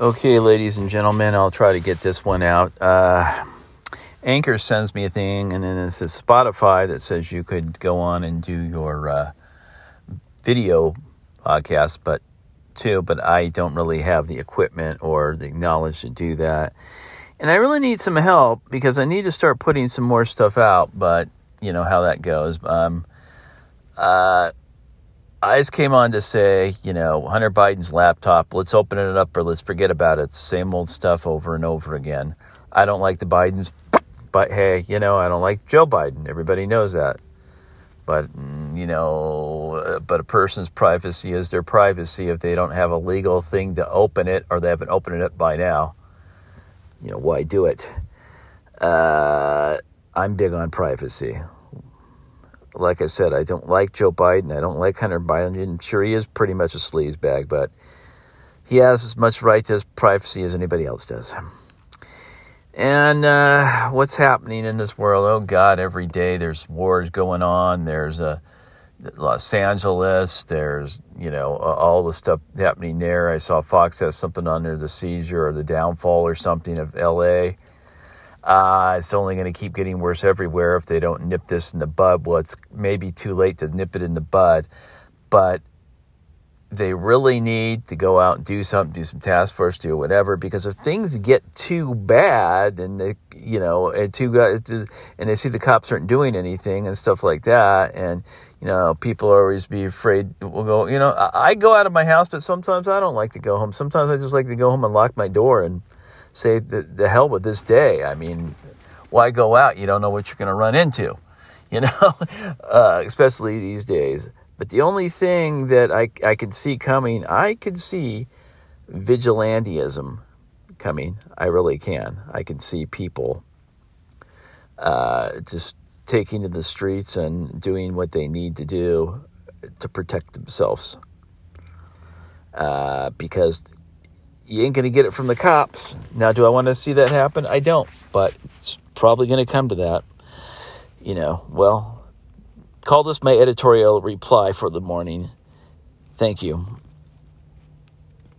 Okay, ladies and gentlemen, I'll try to get this one out. Uh, Anchor sends me a thing, and then it's a Spotify that says you could go on and do your uh, video podcast, but too. But I don't really have the equipment or the knowledge to do that, and I really need some help because I need to start putting some more stuff out. But you know how that goes. Um, uh, I just came on to say, you know, Hunter Biden's laptop, let's open it up or let's forget about it. Same old stuff over and over again. I don't like the Bidens, but hey, you know, I don't like Joe Biden. Everybody knows that. But, mm, you know, uh, but a person's privacy is their privacy if they don't have a legal thing to open it or they haven't opened it up by now. You know, why do it? Uh, I'm big on privacy like I said, I don't like Joe Biden. I don't like Hunter Biden. Sure he is pretty much a sleaze bag, but he has as much right to his privacy as anybody else does. And uh, what's happening in this world? Oh God! Every day there's wars going on. There's a Los Angeles. There's you know all the stuff happening there. I saw Fox have something on there, the seizure or the downfall or something of L.A. Uh, it's only going to keep getting worse everywhere if they don't nip this in the bud. Well, it's maybe too late to nip it in the bud, but they really need to go out and do something, do some task force, do whatever. Because if things get too bad and they, you know, and too and they see the cops aren't doing anything and stuff like that, and you know, people always be afraid. Will go, you know, I, I go out of my house, but sometimes I don't like to go home. Sometimes I just like to go home and lock my door and say the, the hell with this day. I mean, why go out? You don't know what you're going to run into, you know, uh, especially these days. But the only thing that I, I can see coming, I can see vigilantism coming. I really can. I can see people uh, just taking to the streets and doing what they need to do to protect themselves. Uh, because you ain't going to get it from the cops. Now, do I want to see that happen? I don't, but it's probably going to come to that. You know, well, call this my editorial reply for the morning. Thank you.